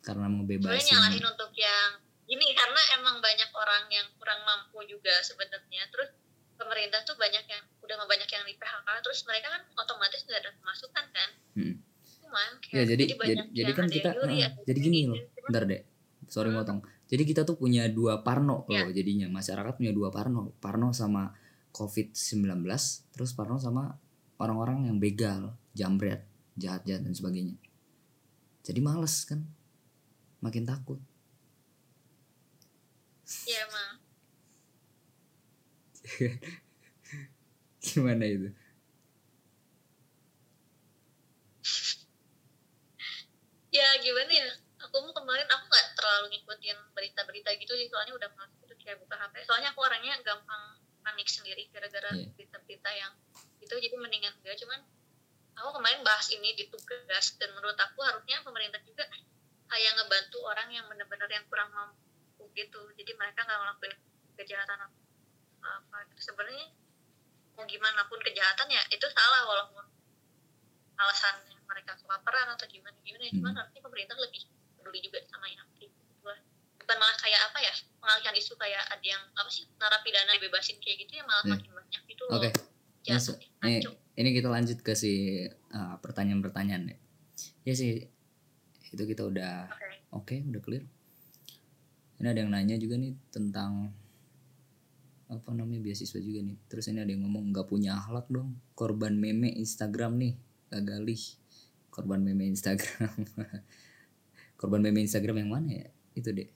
Karena mau bebasin nyalahin untuk yang gini karena emang banyak orang yang kurang mampu juga sebenarnya. Terus pemerintah tuh banyak yang udah banyak yang di PHK terus mereka kan otomatis nggak ada pemasukan kan Hmm. cuman kayak ya jadi banyak jadi, jadi kan ada kita yang nyuri, eh, ada jadi gini ini, loh bentar deh sorry Hmm. motong jadi kita tuh punya dua parno Ya. loh jadinya masyarakat punya dua parno parno sama covid 19 terus parno sama orang-orang yang begal jambret jahat-jahat dan sebagainya jadi males kan makin takut ya emang gimana itu? Ya gimana ya? Aku mau kemarin aku nggak terlalu ngikutin berita-berita gitu sih soalnya udah males gitu kayak buka HP soalnya aku orangnya gampang panik sendiri gara-gara Iya. berita-berita yang itu jadi mendingan enggak. Cuman aku kemarin bahas ini di tugas dan menurut aku harusnya pemerintah juga kayak ngebantu orang yang benar-benar yang kurang mampu gitu. Jadi mereka nggak ngelakuin kejahatan apa, apa gitu. sebenarnya mau gimana pun kejahatan ya itu salah walaupun alasannya mereka kelaparan atau gimana gimana ya. cuman Hmm. harusnya pemerintah lebih peduli juga sama yang gitu bukan malah kayak apa ya mengalihkan isu kayak ada yang apa sih narapidana dibebasin kayak gitu ya malah Iya. makin banyak gitu loh oke jatuh Masuk. Ini, ini kita lanjut ke si uh, pertanyaan-pertanyaan deh. Ya sih, itu kita udah Oke. oke, udah clear. Ini ada yang nanya juga nih tentang apa namanya beasiswa juga nih. Terus ini ada yang ngomong nggak punya akhlak dong, korban meme Instagram nih, gagalih. Korban meme Instagram. korban meme Instagram yang mana ya? Itu deh.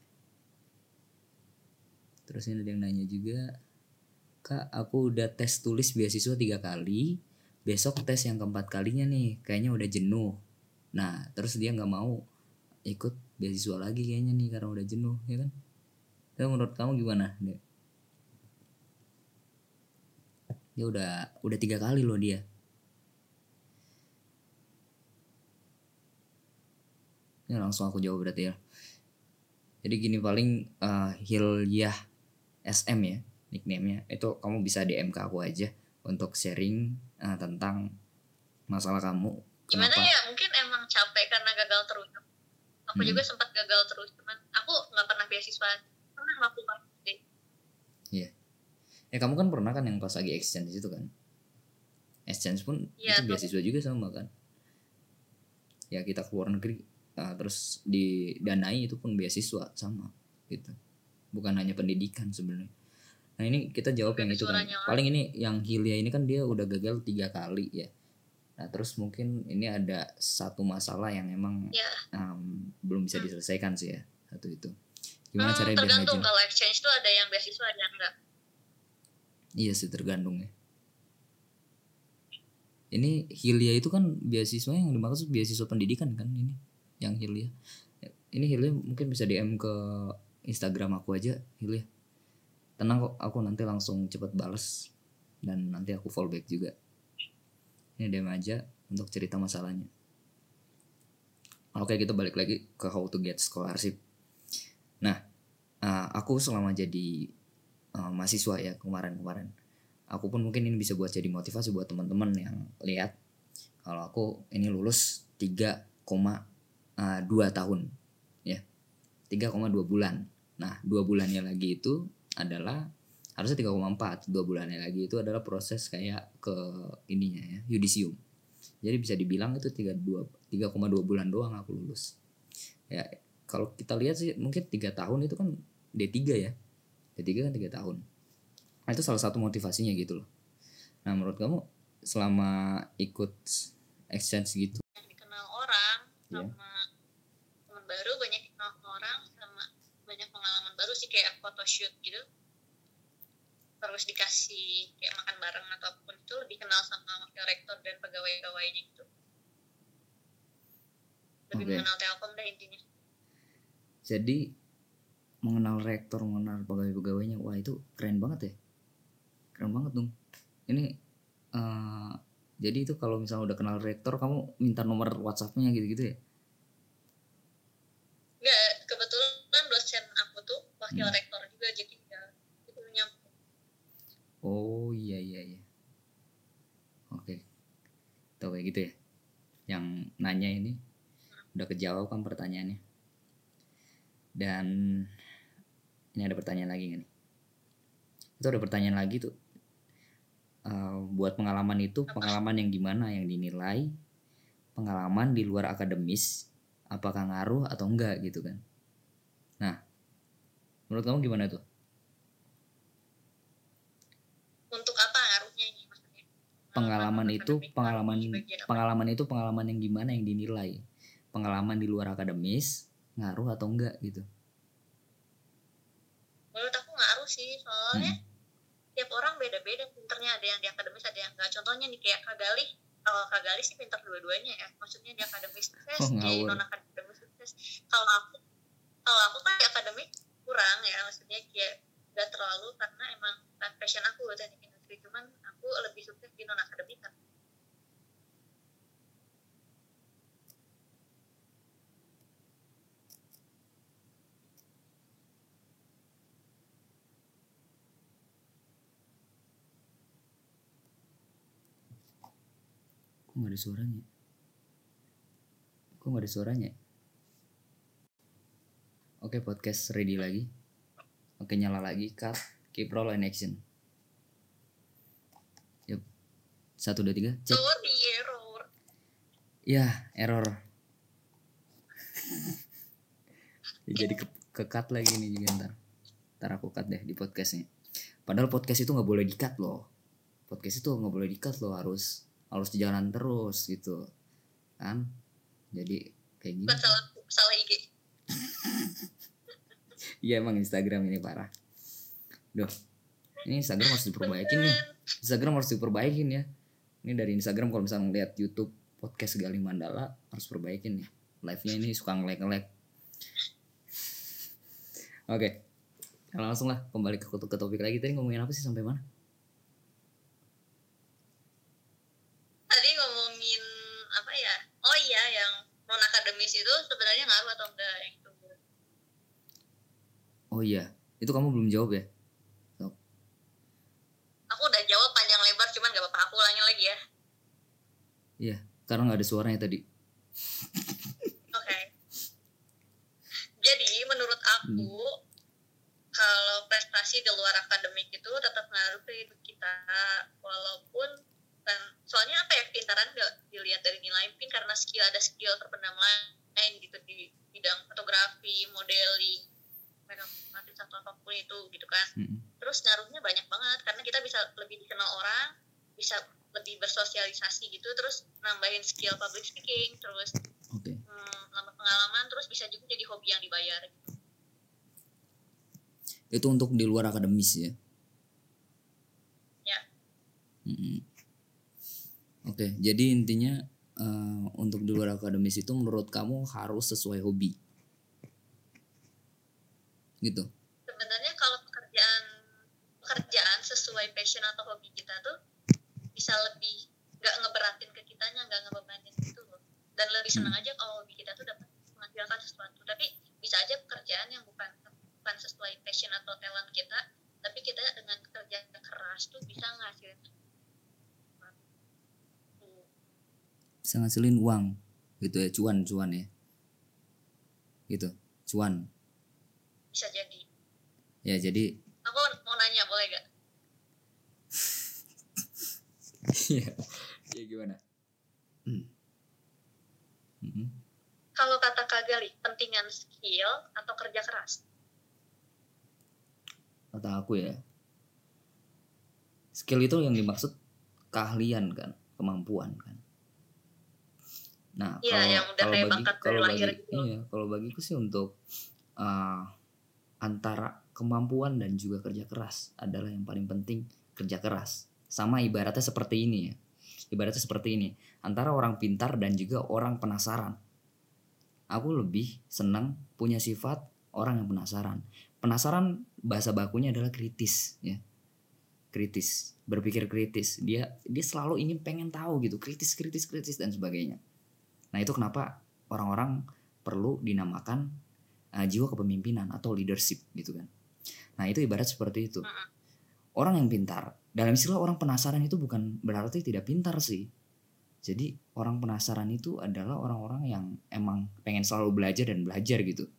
Terus ini ada yang nanya juga, Kak, aku udah tes tulis beasiswa tiga kali. Besok tes yang keempat kalinya nih, kayaknya udah jenuh. Nah, terus dia nggak mau ikut beasiswa lagi kayaknya nih karena udah jenuh, ya kan? Menurut kamu gimana? Dek? Dia udah udah tiga kali loh dia. Ini langsung aku jawab berarti ya. Jadi gini paling uh, Hilyah SM ya nickname-nya itu kamu bisa DM ke aku aja untuk sharing uh, tentang masalah kamu gimana kenapa ya mungkin emang capek karena gagal terus aku Hmm. juga sempat gagal terus cuman aku nggak pernah beasiswa pernah melakukan ya kamu kan pernah kan yang pas lagi exchange itu kan? Exchange pun Iya, itu beasiswa juga sama kan? Ya kita ke luar negeri uh, terus didanai itu pun beasiswa sama gitu. Bukan hanya pendidikan sebenarnya. Nah ini kita jawab yang itu kan. Paling ini yang Hilya ini kan dia udah gagal tiga kali ya. Nah terus mungkin ini ada satu masalah yang emang ya um, belum bisa Hmm. diselesaikan sih ya satu itu. Gimana Hmm, nggak tergantung kalau exchange tuh ada yang beasiswa ada yang enggak iya sih tergantung ya. Ini Hilya itu kan beasiswa yang dimaksud beasiswa pendidikan kan ini yang Hilya. Ini Hilya mungkin bisa DM ke Instagram aku aja Hilya. Tenang kok aku nanti langsung cepet bales dan nanti aku fallback juga. Ini DM aja untuk cerita masalahnya. Oke kita balik lagi ke how to get scholarship. Nah eh, aku selama jadi eh, mahasiswa ya kemarin-kemarin. Aku pun mungkin ini bisa buat jadi motivasi buat teman-teman yang lihat kalau aku ini lulus 3,2 tahun ya. 3,2 bulan. Nah dua bulannya lagi itu adalah harusnya 3,4 dua bulannya lagi itu adalah proses kayak ke ininya ya yudisium. Jadi bisa dibilang itu 32 3,2 bulan doang aku lulus. Ya kalau kita lihat sih mungkin tiga tahun itu kan D3 ya D3 kan tiga tahun. Nah, itu salah satu motivasinya gitu loh. Nah menurut kamu selama ikut exchange gitu yang dikenal orang Iya. sama teman baru banyak dikenal orang sama banyak pengalaman baru sih kayak photoshoot gitu. Terus dikasih kayak makan bareng atau apa pun itu lebih kenal sama wakil rektor dan pegawai-pegawainya gitu. Lebih Oke. mengenal telkom dah intinya. Jadi mengenal rektor mengenal pegawai-pegawainya wah itu keren banget ya. Keren banget dong. Ini eh, jadi itu kalau misalnya udah kenal rektor kamu minta nomor WhatsAppnya gitu-gitu ya? Enggak, kebetulan dosen aku tuh wakil Hmm. rektor juga jadi ya itu nyambung. Oh iya iya iya. Oke. Tuh kayak gitu ya? Yang nanya ini udah kejawab kan pertanyaannya. Dan ini ada pertanyaan lagi nggak nih? Itu ada pertanyaan lagi tuh. Eh, buat pengalaman itu pengalaman yang gimana? Yang dinilai pengalaman di luar akademis apakah ngaruh atau enggak gitu kan? Nah menurut kamu gimana tuh? Untuk apa ngaruhnya ini maksudnya? Pengalaman itu pengalaman bagian apa? pengalaman itu pengalaman yang gimana yang dinilai? Pengalaman di luar akademis ngaruh atau enggak gitu sih soalnya Hmm. tiap orang beda-beda pinternya. Ada yang di akademis ada yang enggak contohnya nih kayak Kak Galih. Kalau Kak Galih sih pintar dua-duanya ya. Maksudnya di akademis sukses Oh, di non akademis sukses. Kalau aku kalau aku kan di akademik kurang ya. Maksudnya kayak gak terlalu karena emang passion aku teknik industri. Cuman aku lebih sukses di non akademik kan kok nggak ada suaranya? Kok nggak ada suaranya? Oke podcast ready lagi. Oke nyala lagi. Cut. Keep roll and action. Yuk satu dua tiga. Cek. Sorry error. Ya error. Jadi ke, ke cut lagi nih juga ntar. Ntar aku cut deh di podcastnya. Padahal podcast itu nggak boleh di cut loh. Podcast itu nggak boleh di cut loh harus harus jalan terus gitu. Kan? Jadi kayak gini. Bukan salah salah IG iya emang Instagram ini parah. Duh. Ini Instagram harus diperbaikin nih. Instagram harus diperbaikin ya. Ini dari Instagram kalau misalnya ngeliat YouTube podcast Gali Mandala harus perbaikin nih live nya ini suka ngelek ngelek oke. Nah, langsung lah kembali ke, ke topik lagi. Tadi ngomongin apa sih? Sampai mana tadi ngomongin apa ya oh iya yang non akademis itu sebenarnya ngaruh atau enggak yang itu oh iya itu kamu belum jawab ya? Aku udah jawab panjang lebar cuman gak apa-apa aku ulangi lagi ya. Iya karena nggak ada suaranya tadi. Oke. Jadi menurut aku kalau prestasi di luar akademik itu tetap ngaruh ke hidup kita. Walaupun kan soalnya apa ya pintaran gak dilihat dari nilai mungkin karena skill ada skill terpendam lain gitu di bidang fotografi modeling makeup artist atau apa pun itu gitu kan Mm-mm. terus ngaruhnya banyak banget karena kita bisa lebih dikenal orang bisa lebih bersosialisasi gitu terus nambahin skill public speaking terus oke hmm, nambah pengalaman terus bisa juga jadi hobi yang dibayar gitu. itu untuk di luar akademis ya Ya. Mm-mm. oke jadi intinya eh, untuk di luar akademis itu menurut kamu harus sesuai hobi gitu. Sebenarnya kalau pekerjaan pekerjaan sesuai passion atau hobi kita tuh bisa lebih nggak ngeberatin ke kitanya nggak ngebebanin gitu loh. Dan lebih senang aja kalau hobi kita tuh dapat menghasilkan sesuatu. Tapi bisa aja pekerjaan yang bukan bukan sesuai passion atau talent kita tapi kita dengan kerja keras tuh bisa ngasilin bisa ngasilin uang gitu ya cuan cuan ya. Gitu cuan bisa jadi ya jadi aku mau nanya boleh gak iya. ya gimana? Hmm. Hmm. Kalau kata kagali pentingan skill atau kerja keras? Kata aku ya, skill itu yang dimaksud keahlian kan, kemampuan kan. Nah, ya, kalau, yang udah kalau bagi, kalau bagi, gitu iya, kalau bagiku sih untuk uh, antara kemampuan dan juga kerja keras adalah yang paling penting kerja keras. Sama ibaratnya seperti ini ya. Ibaratnya seperti ini, antara orang pintar dan juga orang penasaran. Aku lebih senang punya sifat orang yang penasaran. Penasaran bahasa bakunya adalah kritis ya. Kritis, berpikir kritis. Dia dia selalu ingin pengen tahu gitu, kritis kritis kritis dan sebagainya. Nah, itu kenapa orang-orang perlu dinamakan uh, jiwa kepemimpinan atau leadership gitu kan. Nah, itu ibarat seperti itu. Orang yang pintar, dalam istilah orang penasaran itu bukan berarti tidak pintar sih. Jadi, orang penasaran itu adalah orang-orang yang emang pengen selalu belajar dan belajar gitu.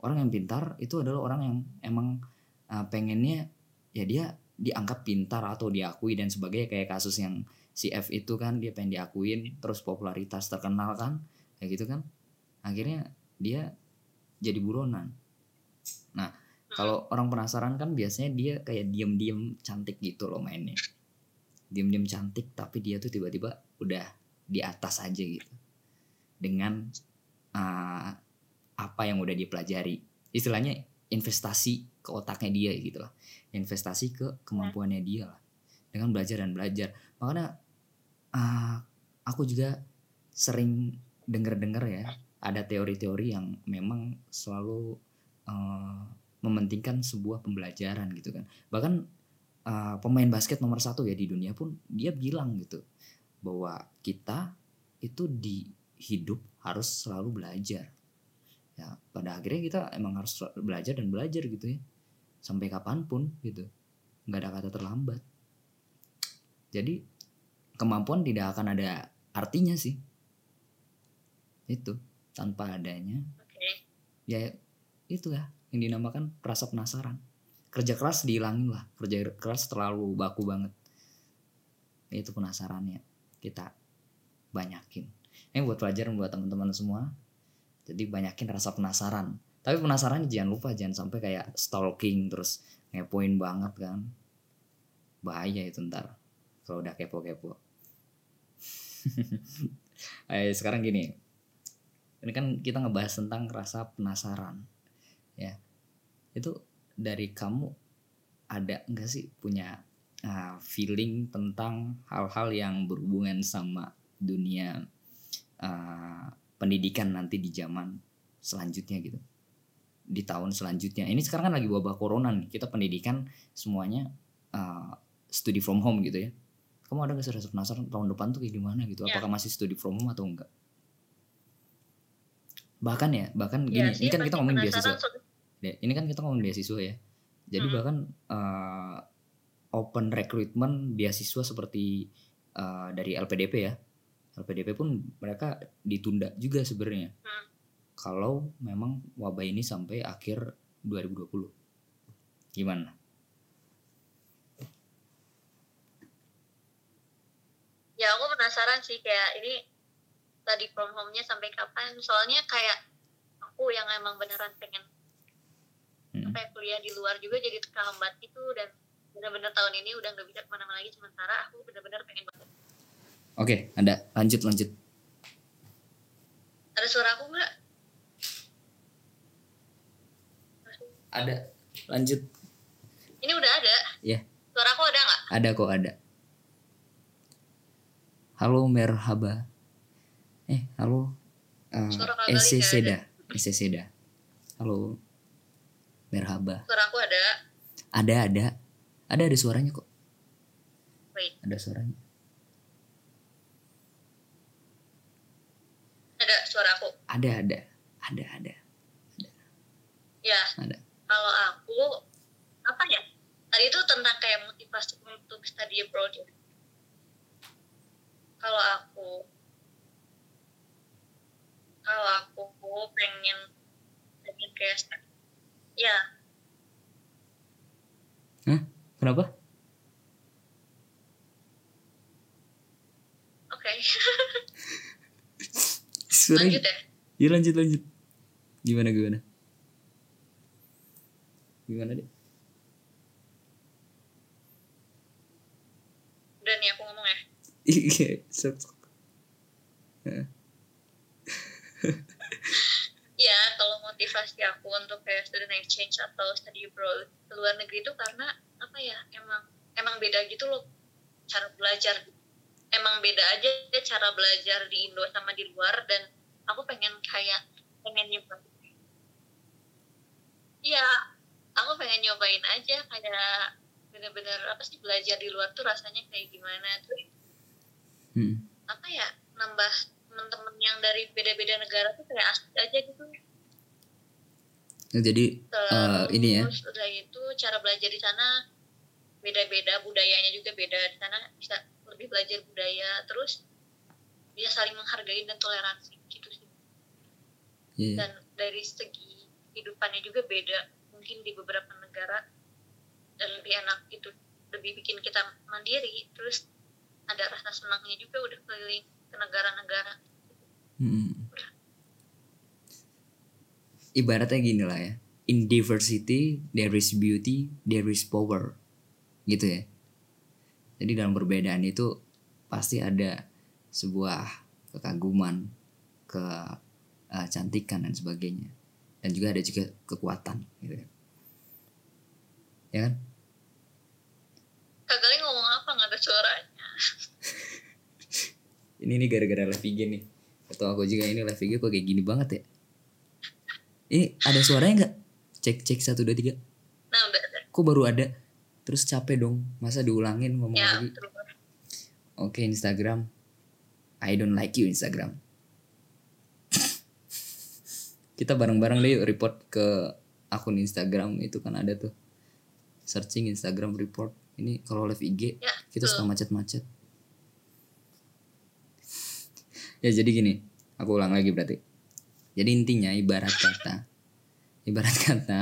Orang yang pintar itu adalah orang yang emang uh, pengennya ya dia dianggap pintar atau diakui dan sebagainya kayak kasus yang si F itu kan dia pengen diakuin terus popularitas terkenal kan kayak gitu kan akhirnya dia jadi buronan. Nah kalau orang penasaran kan biasanya dia kayak diem-diem cantik gitu loh mainnya. Diem-diem cantik tapi dia tuh tiba-tiba udah di atas aja gitu. Dengan uh, apa yang udah dipelajari. Istilahnya investasi ke otaknya dia gitu lah. Investasi ke kemampuannya dia lah. Dengan belajar dan belajar. Makanya uh, aku juga sering denger-denger ya ada teori-teori yang memang selalu uh, mementingkan sebuah pembelajaran gitu kan. Bahkan uh, pemain basket nomor satu ya di dunia pun dia bilang gitu bahwa kita itu di hidup harus selalu belajar. Ya pada akhirnya kita emang harus belajar dan belajar gitu ya. Sampai kapan pun gitu. Nggak ada kata terlambat. Jadi kemampuan tidak akan ada artinya sih. Itu tanpa adanya. Oke. ya itu ya yang dinamakan rasa penasaran. Kerja keras dihilangin lah kerja keras terlalu baku banget. Itu penasarannya kita banyakin. Ini buat pelajaran buat teman-teman semua. Jadi banyakin rasa penasaran. Tapi penasaran jangan lupa jangan sampai kayak stalking terus ngepoin banget kan. Bahaya itu ntar kalau udah kepo-kepo. Eh, sekarang gini ini kan kita ngebahas tentang rasa penasaran ya. Itu dari kamu ada enggak sih punya uh, feeling tentang hal-hal yang berhubungan sama dunia uh, pendidikan nanti di zaman selanjutnya gitu? Di tahun selanjutnya. Ini sekarang kan lagi wabah corona nih. Kita pendidikan semuanya uh, studi from home gitu ya. Kamu ada nggak sih rasa penasaran? Tahun depan tuh kayak gimana gitu? Ya. apakah masih studi from home atau enggak bahkan ya bahkan Ya gini sih, ini kan kita ngomongin beasiswa. Ya, ini kan kita ngomongin beasiswa ya. Jadi Hmm. bahkan uh, open recruitment beasiswa seperti uh, dari LPDP ya. LPDP pun mereka ditunda juga sebenarnya. Hmm. kalau memang wabah ini sampai akhir 2020 gimana? Ya aku penasaran sih kayak ini tadi from home-nya sampai kapan. Soalnya kayak aku yang emang beneran pengen Hmm. apa ya, kuliah di luar juga jadi terhambat itu dan bener-bener tahun ini udah nggak bisa ke mana-mana lagi. Sementara aku bener-bener pengen banget. Oke ada lanjut lanjut. Ada suara aku nggak? Ada. Lanjut. Ini udah ada? Iya. suara aku ada nggak? Ada kok ada. Halo merhaba eh halo. Uh, Ese nggak Seda. Ese Seda. Halo. Merhaba. Suara aku ada. Ada ada. Ada ada suaranya kok. Wait. Ada suaranya. Ada suara aku? Ada ada. Ada ada. Ya. Ada. Kalau aku apa ya? Tadi itu tentang kayak motivasi untuk study abroad ya. kalau aku kalau aku pengen pengen kayak ya kenapa oke Suara lanjut ya Iya lanjut lanjut. Gimana gimana? Gimana deh? udah nih aku ngomong ya Iya. Ya kalau motivasi aku untuk kayak student exchange atau study abroad ke luar negeri itu karena apa ya emang emang beda gitu loh cara belajar emang beda aja cara belajar di Indo sama di luar dan aku pengen kayak pengen nyoba iya aku pengen nyobain aja kayak bener-bener apa sih belajar di luar tuh rasanya kayak gimana tuh Hmm. apa ya nambah temen-temen yang dari beda-beda negara tuh kayak asik aja gitu Nah, Jadi eh, ini ya. Terus udah itu cara belajar di sana beda-beda, budayanya juga beda. Di sana bisa lebih belajar budaya, terus bisa saling menghargai dan toleransi gitu sih. Iya. Dan dari segi kehidupannya juga beda. Mungkin di beberapa negara dan lebih enak gitu, lebih bikin kita mandiri. Terus ada rasa senangnya juga udah keliling ke negara-negara. Hmm. Ibaratnya gini lah ya. In diversity there is beauty, there is power. Gitu ya. Jadi dalam perbedaan itu pasti ada sebuah kekaguman, kecantikan dan sebagainya. Dan juga ada juga kekuatan gitu ya. Ya kan? Kak Gali ngomong apa nggak ada suaranya? Ini nih gara-gara live IG nih. Atau aku juga ini live IG kok kayak gini banget ya. Ini ada suaranya nggak? Cek cek satu dua tiga. Nah. Kok baru ada? Terus capek dong. Masa diulangin ngomong Ya, lagi? Oke Instagram. I don't like you Instagram. Kita bareng-bareng deh yuk report ke akun Instagram itu kan ada tuh. Searching Instagram report. Ini kalau live IG Ya, kita suka macet-macet. Ya jadi gini, aku ulang lagi berarti. Jadi intinya ibarat kata, ibarat kata,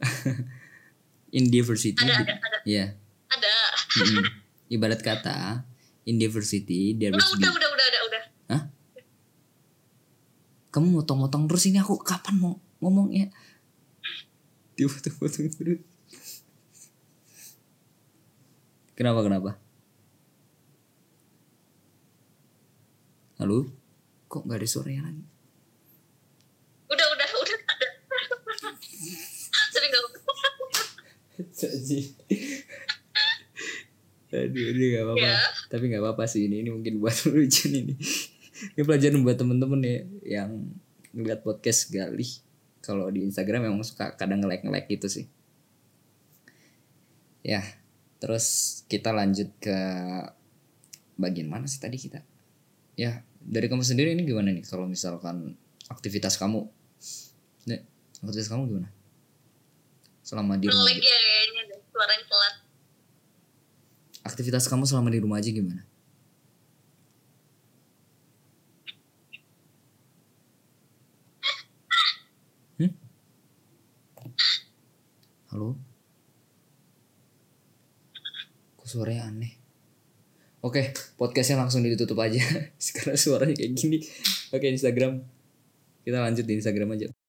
in diversity, Ada, ada, ada. ya, Ada. mm-mm. ibarat kata, in diversity there Udah, udah, udah, udah, udah, udah. Kamu motong-motong terus ini aku kapan mau ngomongnya? Dipotong-potong terus. Kenapa kenapa? Halo? Kok nggak ada suaranya lagi? Udah, udah, udah, ada. Sering gak Saji. Aduh, ini gak apa-apa. Ya. Tapi gak apa-apa sih ini. Ini mungkin buat lucu ini. Ini pelajaran buat temen-temen ya yang ngeliat podcast Galih. Kalau di Instagram emang suka kadang nge-like-nge-like gitu sih. Ya, terus kita lanjut ke bagian mana sih tadi kita? Ya, dari kamu sendiri ini gimana nih kalau misalkan aktivitas kamu? Nek, aktivitas kamu gimana? Selama di rumah aja. ya suaranya. Aktivitas kamu selama di rumah aja gimana? Hmm? Halo? Kok suaranya aneh? Oke, podcastnya langsung ditutup aja. Sekarang suaranya kayak gini. Oke, Instagram. Kita lanjut di Instagram aja.